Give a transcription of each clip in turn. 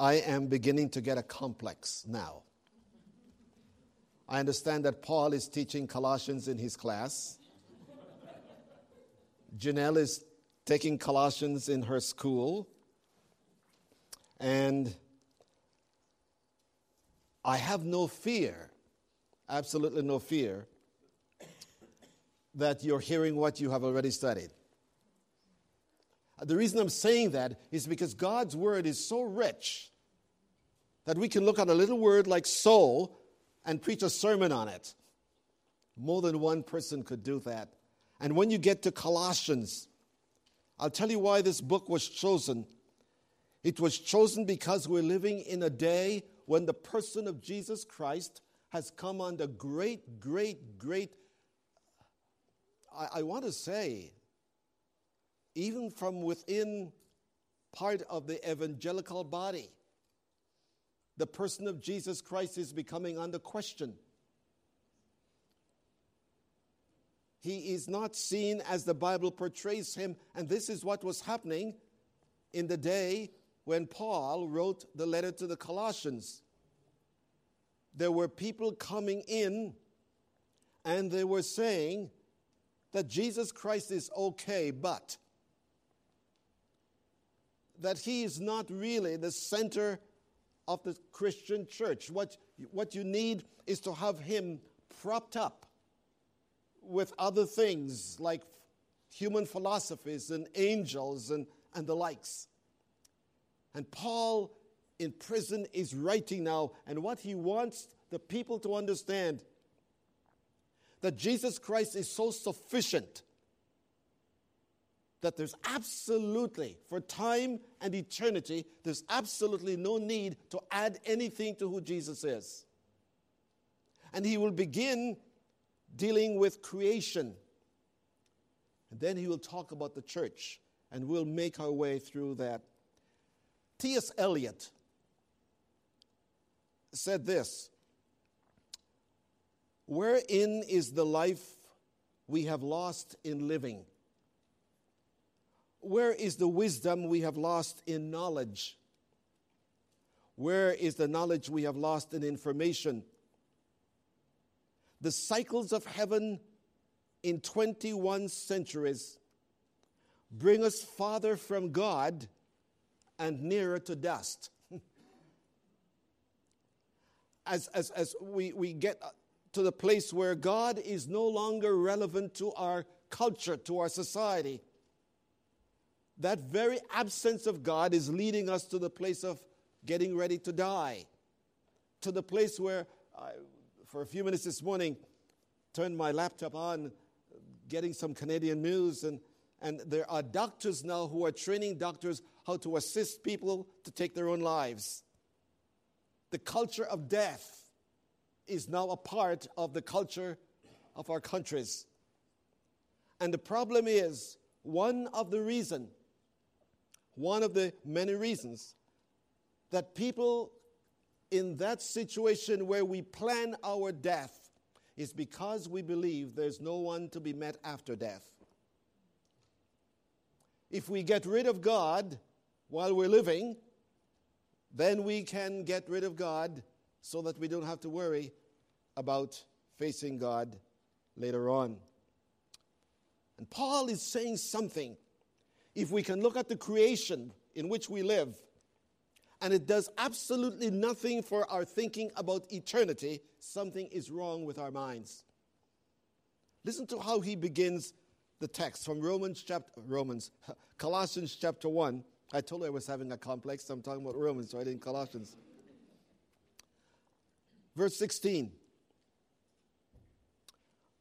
I am beginning to get a complex now. I understand that Paul is teaching Colossians in his class. Janelle is taking Colossians in her school. And I have no fear, absolutely no fear, that you're hearing what you have already studied. The reason I'm saying that is because God's word is so rich that we can look at a little word like soul and preach a sermon on it. More than one person could do that. And when you get to Colossians, I'll tell you why this book was chosen. It was chosen because we're living in a day when the person of Jesus Christ has come under great, great, great, I, I want to say, even from within part of the evangelical body, the person of Jesus Christ is becoming under question. He is not seen as the Bible portrays him, and this is what was happening in the day when Paul wrote the letter to the Colossians. There were people coming in and they were saying that Jesus Christ is okay, but that he is not really the center of the Christian church. What, what you need is to have him propped up with other things like human philosophies and angels and, and the likes. And Paul in prison is writing now, and what he wants the people to understand that Jesus Christ is so sufficient that there's absolutely, for time and eternity, there's absolutely no need to add anything to who Jesus is. And he will begin dealing with creation. And then he will talk about the church, and we'll make our way through that. T.S. Eliot said this Wherein is the life we have lost in living? Where is the wisdom we have lost in knowledge? Where is the knowledge we have lost in information? The cycles of heaven in 21 centuries bring us farther from God and nearer to dust. as, as, as we, we get uh, to the place where God is no longer relevant to our culture, to our society, that very absence of God is leading us to the place of getting ready to die, to the place where, I, for a few minutes this morning, turned my laptop on, getting some Canadian news, and, and there are doctors now who are training doctors how to assist people to take their own lives. The culture of death is now a part of the culture of our countries. And the problem is one of the reasons one of the many reasons that people in that situation where we plan our death is because we believe there's no one to be met after death. If we get rid of God while we're living, then we can get rid of God so that we don't have to worry about facing God later on. And Paul is saying something if we can look at the creation in which we live, and it does absolutely nothing for our thinking about eternity, something is wrong with our minds. Listen to how he begins the text from Romans chapter Romans Colossians chapter 1. I told you I was having a complex, I'm talking about Romans, so I didn't Colossians. Verse 16.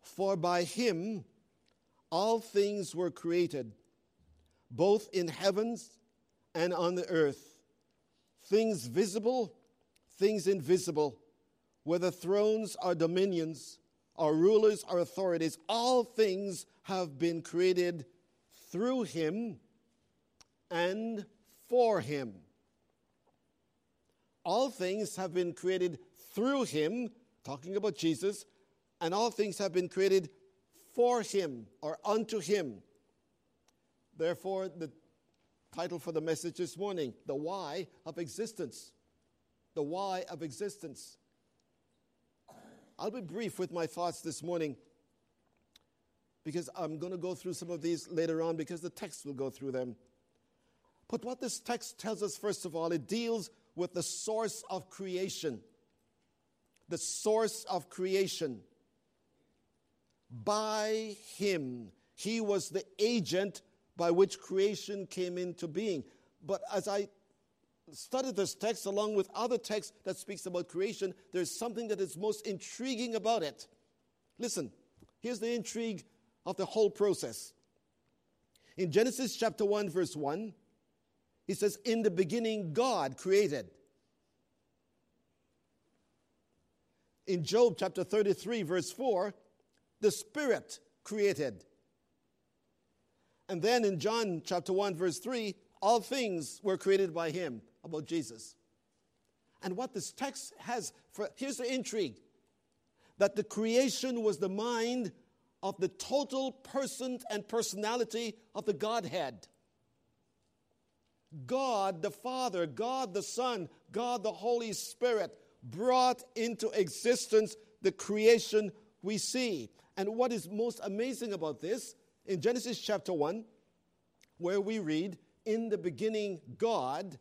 For by him all things were created both in heavens and on the earth, things visible, things invisible, whether thrones or dominions, or rulers or authorities, all things have been created through him and for him. All things have been created through him, talking about Jesus, and all things have been created for him or unto him. Therefore, the title for the message this morning The Why of Existence. The Why of Existence. I'll be brief with my thoughts this morning because I'm going to go through some of these later on because the text will go through them. But what this text tells us, first of all, it deals with the source of creation. The source of creation. By Him, He was the agent by which creation came into being. But as I studied this text along with other texts that speaks about creation, there's something that is most intriguing about it. Listen, here's the intrigue of the whole process. In Genesis chapter 1 verse 1, he says in the beginning God created. In Job chapter 33 verse 4, the Spirit created. And then in John chapter 1, verse 3, all things were created by him, about Jesus. And what this text has for here's the intrigue that the creation was the mind of the total person and personality of the Godhead. God the Father, God the Son, God the Holy Spirit brought into existence the creation we see. And what is most amazing about this in Genesis chapter 1, where we read, In the beginning, God,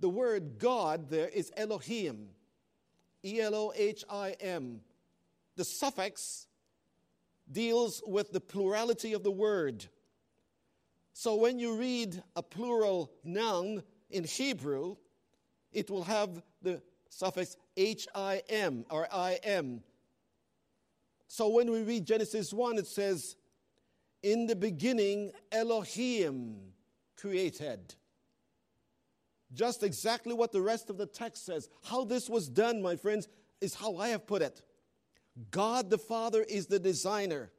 the word God there is Elohim, E L O H I M. The suffix deals with the plurality of the word. So when you read a plural noun in Hebrew, it will have the suffix HIM or IM. So when we read Genesis 1, it says, in the beginning, Elohim created. Just exactly what the rest of the text says. How this was done, my friends, is how I have put it. God the Father is the designer,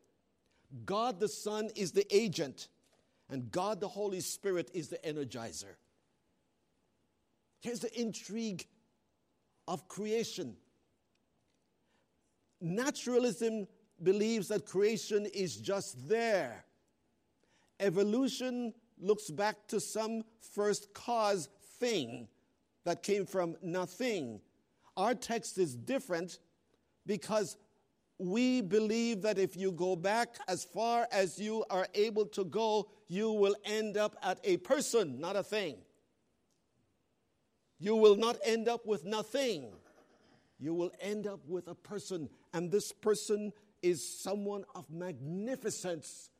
God the Son is the agent, and God the Holy Spirit is the energizer. Here's the intrigue of creation. Naturalism believes that creation is just there. Evolution looks back to some first cause thing that came from nothing. Our text is different because we believe that if you go back as far as you are able to go, you will end up at a person, not a thing. You will not end up with nothing. You will end up with a person, and this person is someone of magnificence.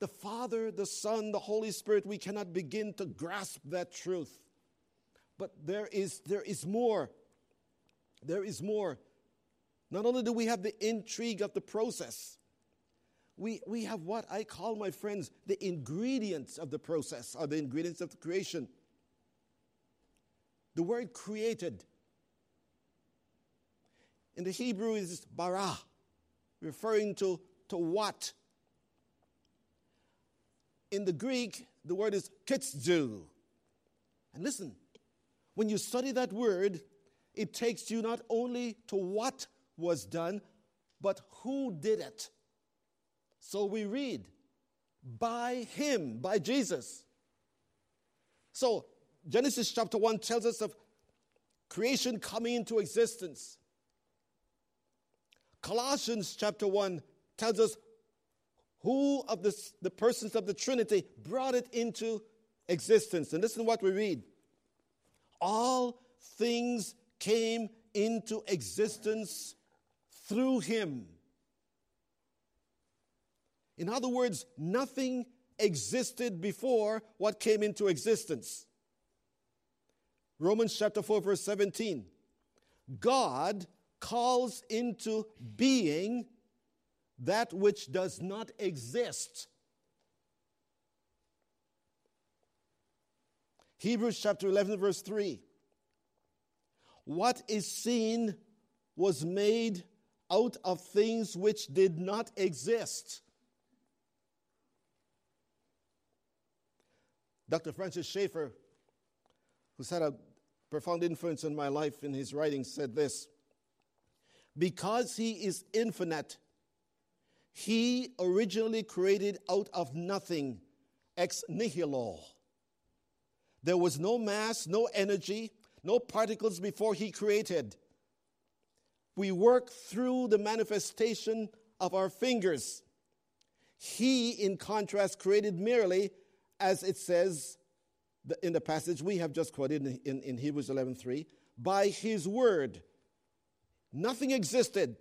The Father, the Son, the Holy Spirit, we cannot begin to grasp that truth. But there is, there is more. There is more. Not only do we have the intrigue of the process, we, we have what I call, my friends, the ingredients of the process, or the ingredients of the creation. The word created in the Hebrew is bara referring to, to what? In the Greek, the word is ktizo. And listen, when you study that word, it takes you not only to what was done, but who did it. So we read, by him, by Jesus. So Genesis chapter 1 tells us of creation coming into existence. Colossians chapter 1 tells us who of the, persons of the Trinity brought it into existence. And listen to what we read. All things came into existence through him. In other words, nothing existed before what came into existence. Romans chapter 4, verse 17. God calls into being that which does not exist. Hebrews chapter 11, verse 3. What is seen was made out of things which did not exist. Dr. Francis Schaeffer, who's had a profound influence on my life in his writings, said this because he is infinite, he originally created out of nothing ex nihilo. There was no mass, no energy, no particles before he created. We work through the manifestation of our fingers. He, in contrast, created merely, as it says in the passage we have just quoted in, in, in Hebrews 11:3, by his word. Nothing existed.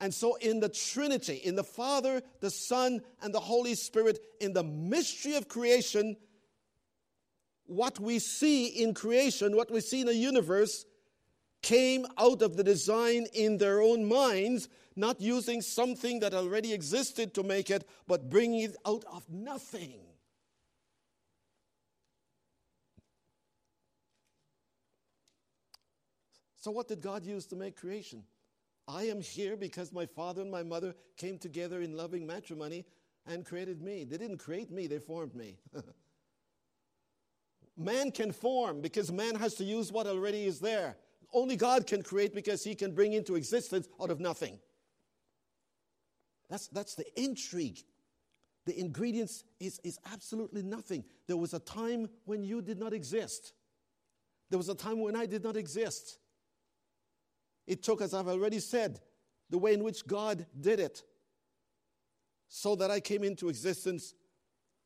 And so, in the Trinity, in the Father, the Son, and the Holy Spirit, in the mystery of creation, what we see in creation, what we see in the universe, came out of the design in their own minds, not using something that already existed to make it, but bringing it out of nothing. So, what did God use to make creation? I am here because my father and my mother came together in loving matrimony and created me. They didn't create me, they formed me. man can form because man has to use what already is there. Only God can create because he can bring into existence out of nothing. That's, that's the intrigue. The ingredients is, is absolutely nothing. There was a time when you did not exist. There was a time when I did not exist. It took, as I've already said, the way in which God did it, so that I came into existence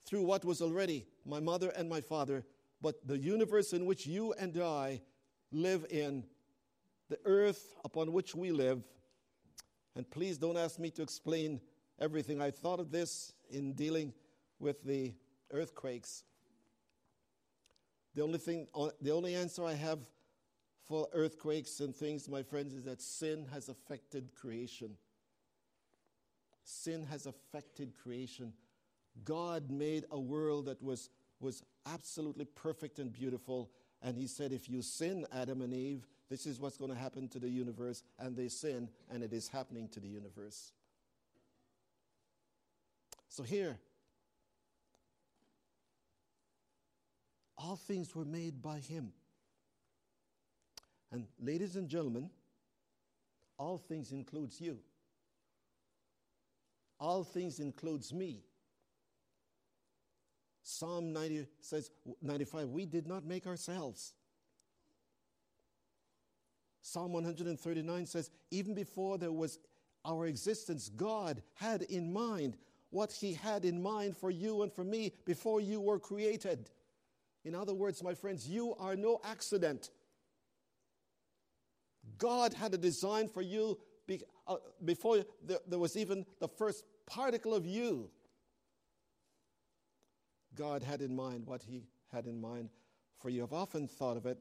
through what was already my mother and my father, but the universe in which you and I live in, the earth upon which we live. And please don't ask me to explain everything. I thought of this in dealing with the earthquakes. The only thing, uh, the only answer I have for earthquakes and things, my friends, is that sin has affected creation. Sin has affected creation. God made a world that was, was absolutely perfect and beautiful. And He said, if you sin, Adam and Eve, this is what's going to happen to the universe. And they sin, and it is happening to the universe. So here, all things were made by Him. And ladies and gentlemen, all things includes you. All things includes me. Psalm 90 says 95, we did not make ourselves. Psalm 139 says, even before there was our existence, God had in mind what He had in mind for you and for me before you were created. In other words, my friends, you are no accident. God had a design for you uh, before there was even the first particle of you. God had in mind what He had in mind for you. I've often thought of it.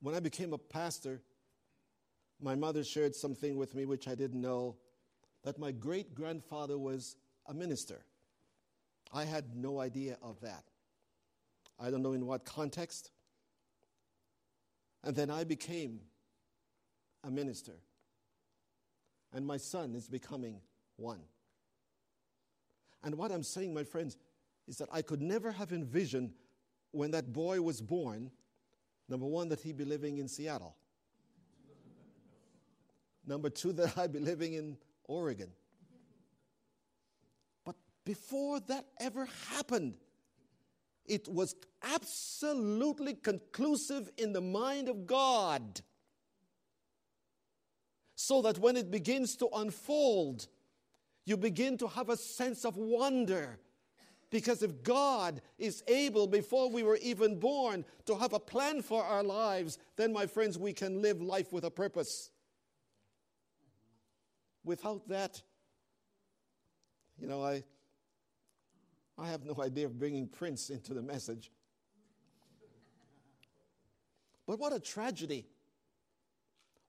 When I became a pastor, my mother shared something with me which I didn't know that my great grandfather was a minister. I had no idea of that. I don't know in what context. And then I became a minister. And my son is becoming one. And what I'm saying, my friends, is that I could never have envisioned when that boy was born, number one, that he'd be living in Seattle. number two, that I'd be living in Oregon. But before that ever happened, it was absolutely conclusive in the mind of God. So that when it begins to unfold, you begin to have a sense of wonder. Because if God is able, before we were even born, to have a plan for our lives, then, my friends, we can live life with a purpose. Without that, you know, I, I have no idea of bringing Prince into the message. But what a tragedy.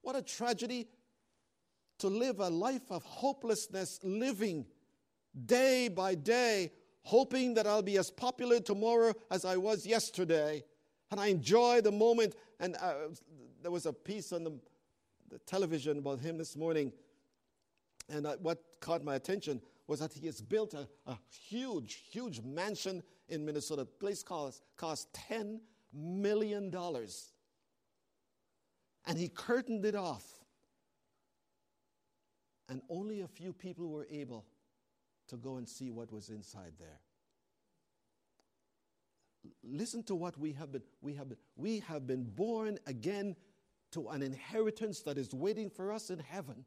What a tragedy to live a life of hopelessness, living day by day, hoping that I'll be as popular tomorrow as I was yesterday. And I enjoy the moment. And uh, there was a piece on the, the, television about him this morning. And uh, what caught my attention was that he has built a, a huge, huge mansion in Minnesota. The place cost, cost $10 million. And he curtained it off. And only a few people were able to go and see what was inside there. Listen to what we have been. We have been, we have been born again to an inheritance that is waiting for us in heaven.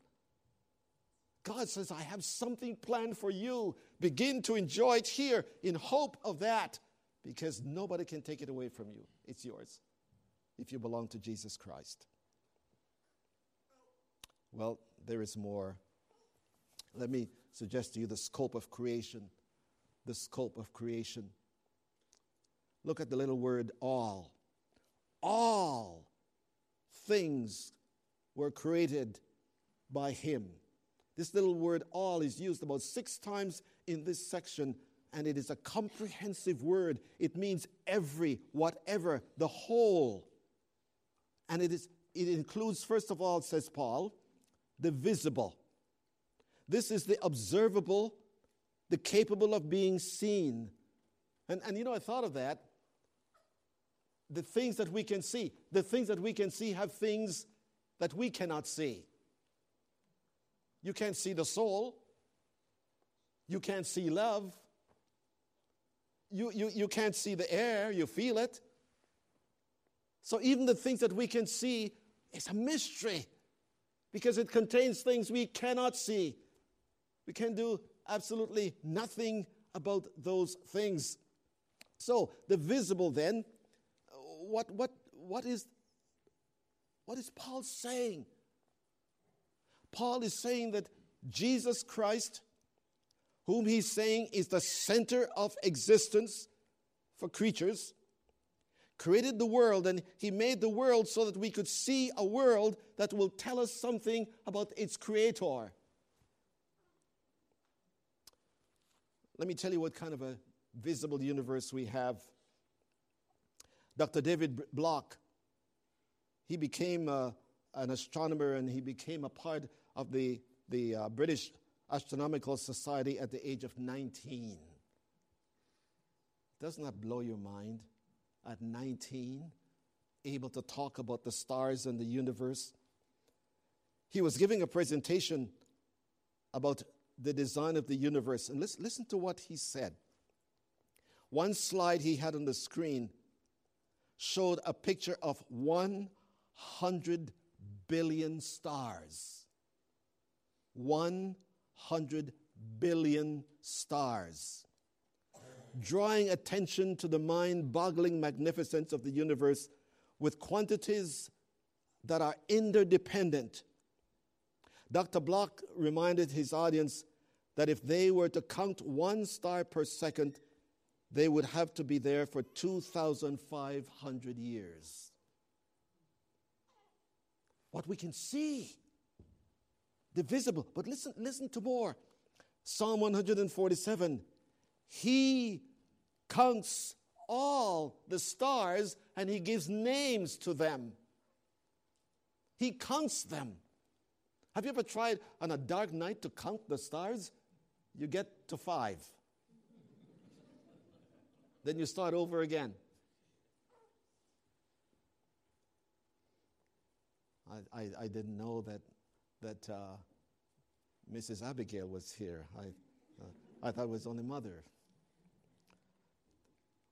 God says, I have something planned for you. Begin to enjoy it here in hope of that because nobody can take it away from you. It's yours if you belong to Jesus Christ. Well, there is more. Let me suggest to you the scope of creation. The scope of creation. Look at the little word all. All things were created by Him. This little word all is used about six times in this section, and it is a comprehensive word. It means every, whatever, the whole. And it, is, it includes, first of all, says Paul, the visible. This is the observable, the capable of being seen. And, and you know, I thought of that. The things that we can see, the things that we can see have things that we cannot see. You can't see the soul. You can't see love. You, you, you can't see the air, you feel it. So even the things that we can see is a mystery because it contains things we cannot see. We can do absolutely nothing about those things. So the visible then, what, what, what, is, what is Paul saying? Paul is saying that Jesus Christ, whom he's saying is the center of existence for creatures, created the world and he made the world so that we could see a world that will tell us something about its creator. Let me tell you what kind of a visible universe we have. Dr. David Block, he became uh, an astronomer and he became a part of the, the uh, British Astronomical Society at the age of 19. Doesn't that blow your mind? At 19, able to talk about the stars and the universe. He was giving a presentation about the design of the universe. And listen, listen to what he said. One slide he had on the screen showed a picture of 100 billion stars. 100 billion stars, drawing attention to the mind boggling magnificence of the universe with quantities that are interdependent. Dr. Block reminded his audience that if they were to count one star per second, they would have to be there for 2,500 years. What we can see the visible. But listen, listen to more. Psalm 147 He counts all the stars and He gives names to them. He counts them. Have you ever tried on a dark night to count the stars? You get to five. then you start over again. I, I, I didn't know that that uh, Mrs. Abigail was here. I, uh, I thought it was only mother.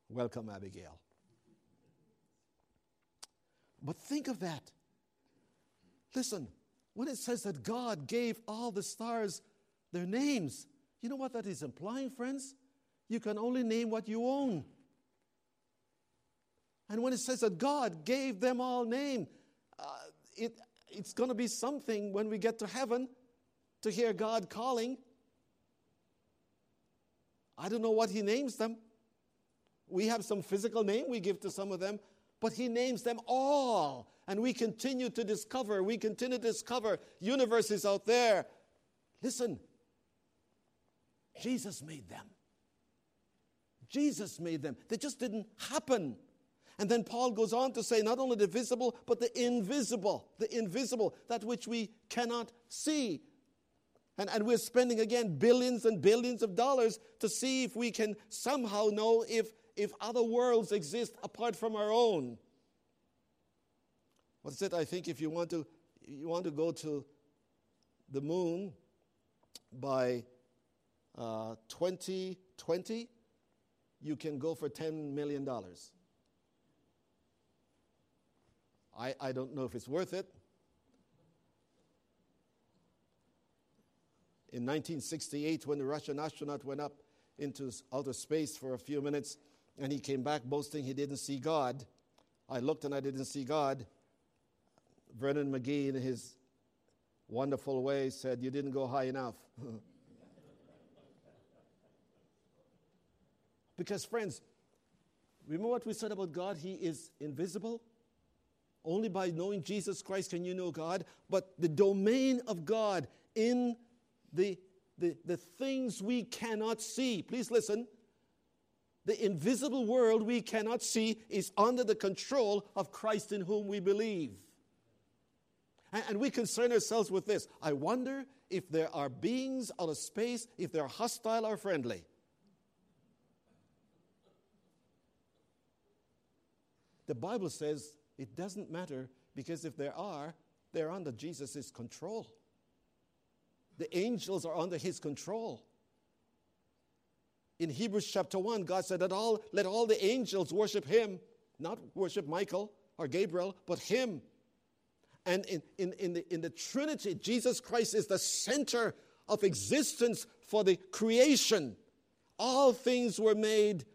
Welcome, Abigail. But think of that. Listen, when it says that God gave all the stars their names, you know what that is implying, friends? You can only name what you own. And when it says that God gave them all name, uh, it it's going to be something when we get to heaven to hear God calling. I don't know what He names them. We have some physical name we give to some of them, but He names them all. And we continue to discover, we continue to discover universes out there. Listen, Jesus made them. Jesus made them. They just didn't happen. And then Paul goes on to say not only the visible, but the invisible, the invisible, that which we cannot see. And, and we're spending again billions and billions of dollars to see if we can somehow know if, if other worlds exist apart from our own. What's it? I think if you want to, you want to go to the moon by uh, 2020, you can go for $10 million. I, I don't know if it's worth it. In 1968, when the Russian astronaut went up into outer space for a few minutes and he came back boasting he didn't see God, I looked and I didn't see God. Vernon McGee, in his wonderful way, said, You didn't go high enough. because, friends, remember what we said about God? He is invisible. Only by knowing Jesus Christ can you know God. But the domain of God in the, the, the things we cannot see, please listen. The invisible world we cannot see is under the control of Christ in whom we believe. And, and we concern ourselves with this. I wonder if there are beings out of space, if they're hostile or friendly. The Bible says it doesn't matter because if there are, they're under Jesus' control. The angels are under his control. In Hebrews chapter 1, God said that all let all the angels worship him, not worship Michael or Gabriel, but him. And in, in, in, the, in the Trinity, Jesus Christ is the center of existence for the creation. All things were made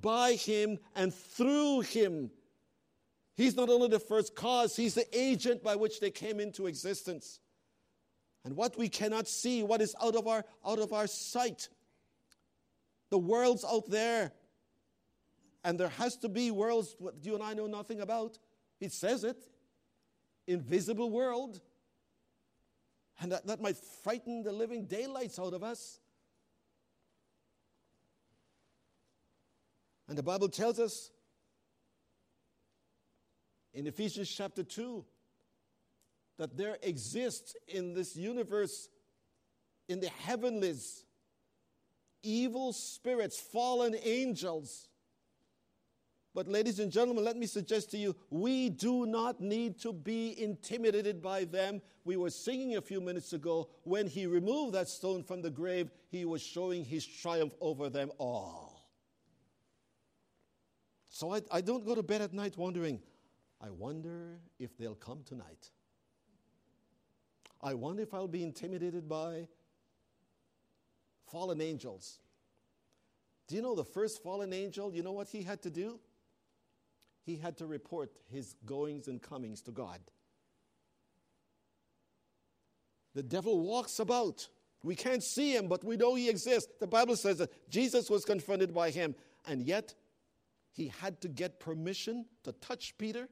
by him and through him. He's not only the first cause, he's the agent by which they came into existence. And what we cannot see, what is out of our, out of our sight, the world's out there. And there has to be worlds what you and I know nothing about. It says it invisible world. And that, that might frighten the living daylights out of us. And the Bible tells us in Ephesians chapter 2 that there exists in this universe, in the heavenlies, evil spirits, fallen angels. But, ladies and gentlemen, let me suggest to you, we do not need to be intimidated by them. We were singing a few minutes ago, when he removed that stone from the grave, he was showing his triumph over them all. So I, I don't go to bed at night wondering, I wonder if they'll come tonight. I wonder if I'll be intimidated by fallen angels. Do you know the first fallen angel? You know what he had to do? He had to report his goings and comings to God. The devil walks about. We can't see him, but we know he exists. The Bible says that Jesus was confronted by him, and yet he had to get permission to touch Peter.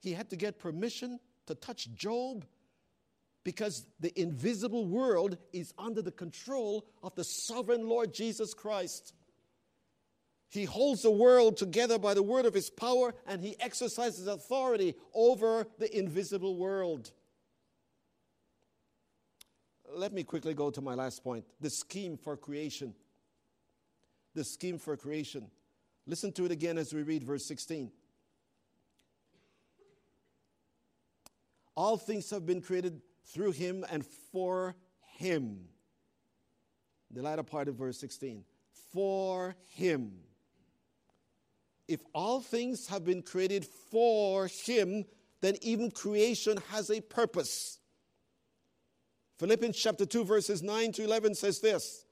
He had to get permission to touch Job because the invisible world is under the control of the sovereign Lord Jesus Christ. He holds the world together by the word of his power and he exercises authority over the invisible world. Let me quickly go to my last point the scheme for creation. The scheme for creation. Listen to it again as we read verse 16. All things have been created through him and for him. The latter part of verse 16. For him. If all things have been created for him, then even creation has a purpose. Philippians chapter 2, verses 9 to 11 says this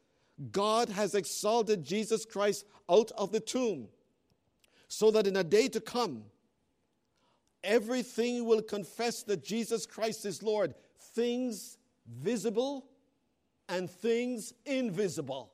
God has exalted Jesus Christ out of the tomb, so that in a day to come, everything will confess that Jesus Christ is Lord things visible and things invisible.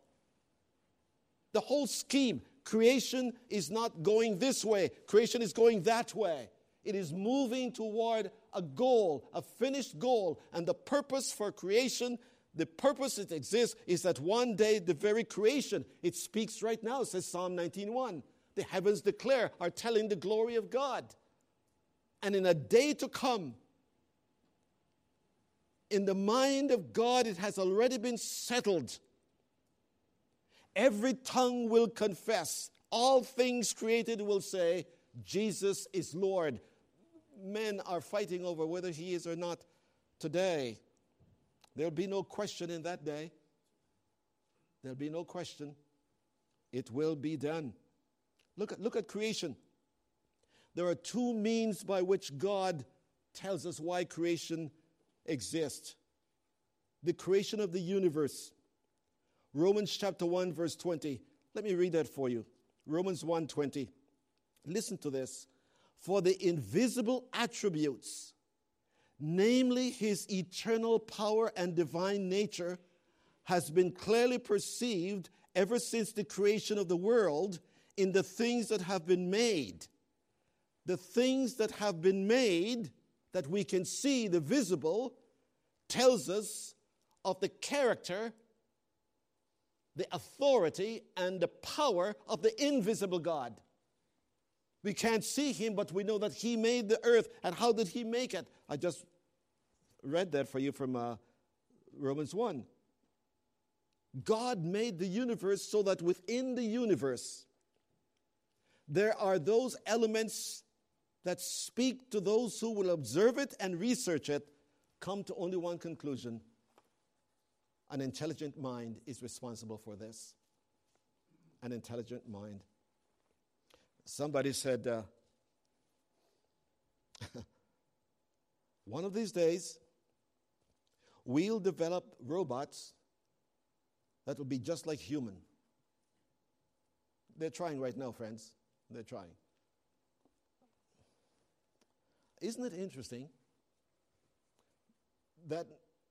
The whole scheme, creation is not going this way, creation is going that way. It is moving toward a goal, a finished goal. And the purpose for creation, the purpose it exists, is that one day the very creation, it speaks right now, says Psalm 19.1. The heavens declare, are telling the glory of God. And in a day to come, in the mind of God, it has already been settled. Every tongue will confess, all things created will say, Jesus is Lord. Men are fighting over whether he is or not today. There'll be no question in that day. There'll be no question. It will be done. Look at, look at creation. There are two means by which God tells us why creation exists the creation of the universe. Romans chapter 1 verse 20. Let me read that for you. Romans 1:20. Listen to this. For the invisible attributes, namely his eternal power and divine nature, has been clearly perceived ever since the creation of the world in the things that have been made. The things that have been made that we can see, the visible, tells us of the character, the authority, and the power of the invisible God. We can't see him, but we know that he made the earth. And how did he make it? I just read that for you from uh, Romans 1. God made the universe so that within the universe, there are those elements that speak to those who will observe it and research it, come to only one conclusion an intelligent mind is responsible for this. An intelligent mind. Somebody said, uh, one of these days, we'll develop robots that will be just like human. They're trying right now, friends. They're trying. Isn't it interesting that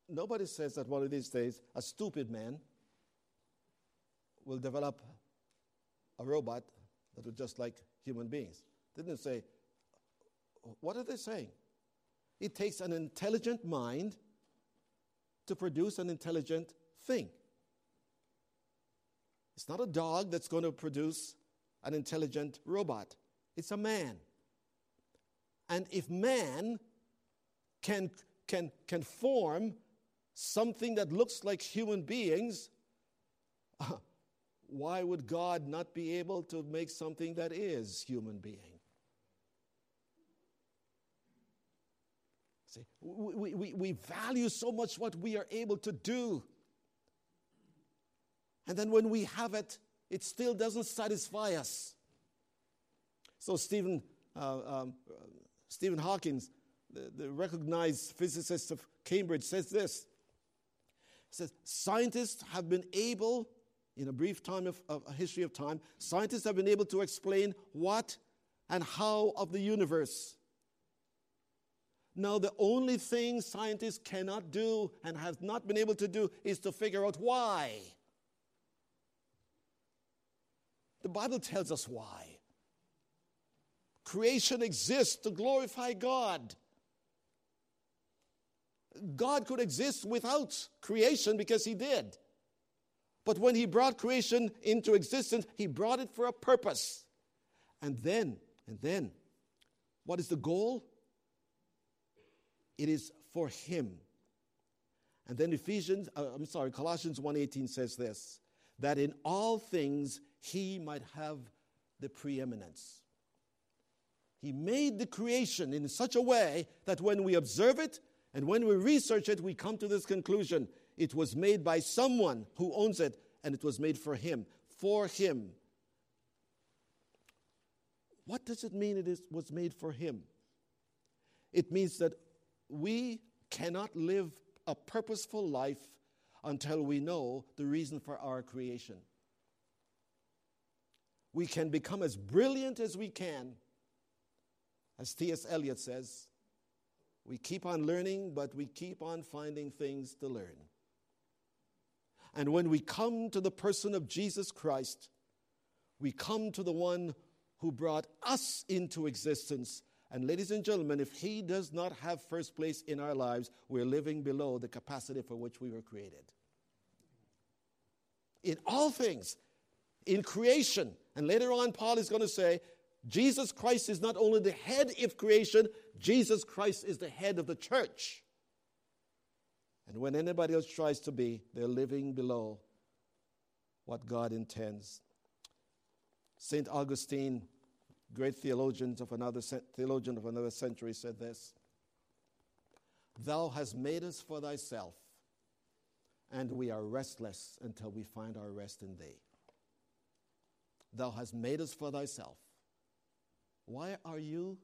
nobody says that one of these days a stupid man will develop a robot that will just like human beings? Didn't say, what are they saying? It takes an intelligent mind to produce an intelligent thing. It's not a dog that's going to produce an intelligent robot, it's a man. And if man can, can, can form something that looks like human beings, why would God not be able to make something that is human being? See, we, we, we value so much what we are able to do. And then when we have it, it still doesn't satisfy us. So Stephen, uh, um, Stephen Hawking, the, the recognized physicist of Cambridge, says this. He says, scientists have been able, in a brief time of, of a history of time, scientists have been able to explain what and how of the universe. Now, the only thing scientists cannot do and have not been able to do is to figure out why. The Bible tells us why. Creation exists to glorify God. God could exist without creation because He did. But when He brought creation into existence, He brought it for a purpose. And then, and then, what is the goal? It is for Him. And then Ephesians, uh, I'm sorry, Colossians 1:18 says this, that in all things he might have the preeminence. He made the creation in such a way that when we observe it and when we research it, we come to this conclusion. It was made by someone who owns it, and it was made for him. For him. What does it mean it is, was made for him? It means that we cannot live a purposeful life until we know the reason for our creation. We can become as brilliant as we can as T.S. Eliot says, we keep on learning, but we keep on finding things to learn. And when we come to the person of Jesus Christ, we come to the one who brought us into existence. And, ladies and gentlemen, if he does not have first place in our lives, we're living below the capacity for which we were created. In all things, in creation, and later on, Paul is going to say Jesus Christ is not only the head of creation, Jesus Christ is the head of the church. And when anybody else tries to be, they're living below what God intends. St. Augustine, great theologian of another theologian of another century, said this Thou hast made us for thyself, and we are restless until we find our rest in thee. Thou hast made us for thyself. Why are you?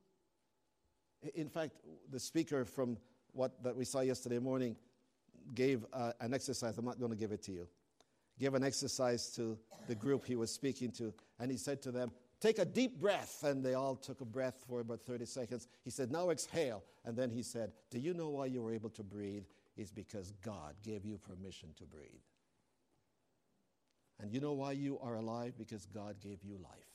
In fact, the speaker from what that we saw yesterday morning gave uh, an exercise. I'm not going to give it to you. Gave an exercise to the group he was speaking to, and he said to them, Take a deep breath. And they all took a breath for about 30 seconds. He said, Now exhale. And then he said, Do you know why you were able to breathe? It's because God gave you permission to breathe. And you know why you are alive? Because God gave you life.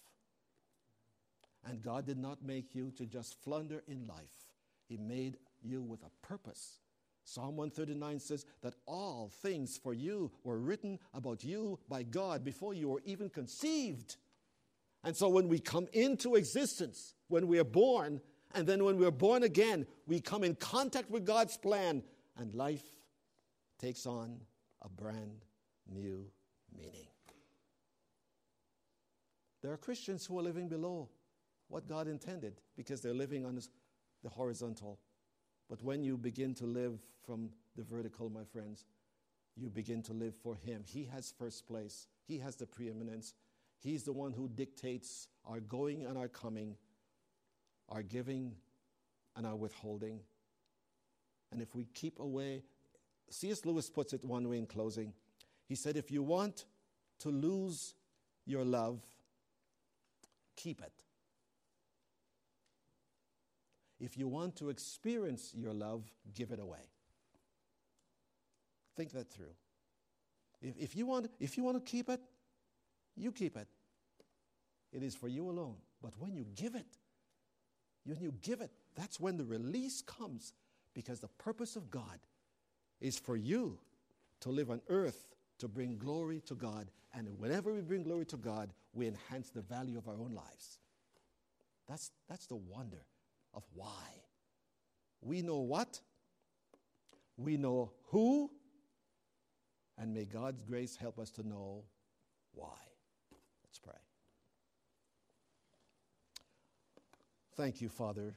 And God did not make you to just flounder in life, He made you with a purpose. Psalm 139 says that all things for you were written about you by God before you were even conceived. And so when we come into existence, when we are born, and then when we're born again, we come in contact with God's plan, and life takes on a brand new meaning. There are Christians who are living below what God intended because they're living on the horizontal. But when you begin to live from the vertical, my friends, you begin to live for Him. He has first place, He has the preeminence. He's the one who dictates our going and our coming, our giving and our withholding. And if we keep away, C.S. Lewis puts it one way in closing. He said, If you want to lose your love, keep it. If you want to experience your love, give it away. Think that through. If, if, you want, if you want to keep it, you keep it. It is for you alone. But when you give it, when you give it, that's when the release comes because the purpose of God is for you to live on earth to bring glory to God. And whenever we bring glory to God, we enhance the value of our own lives. That's, that's the wonder of why. We know what, we know who, and may God's grace help us to know why. Let's pray. Thank you, Father,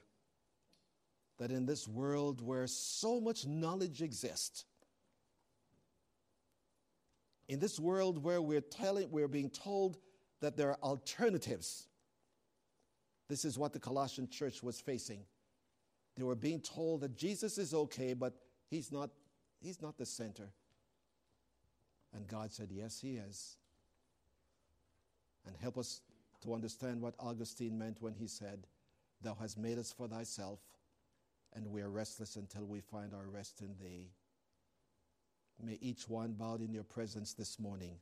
that in this world where so much knowledge exists, in this world where we're telling, we're being told that there are alternatives this is what the Colossian church was facing. They were being told that Jesus is okay, but he's not, he's not the center. And God said, Yes, he is. And help us to understand what Augustine meant when he said, Thou hast made us for thyself, and we are restless until we find our rest in thee. May each one bowed in your presence this morning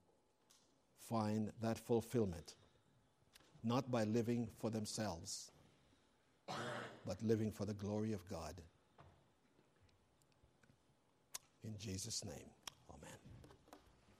find that fulfillment not by living for themselves, but living for the glory of God. In Jesus' name.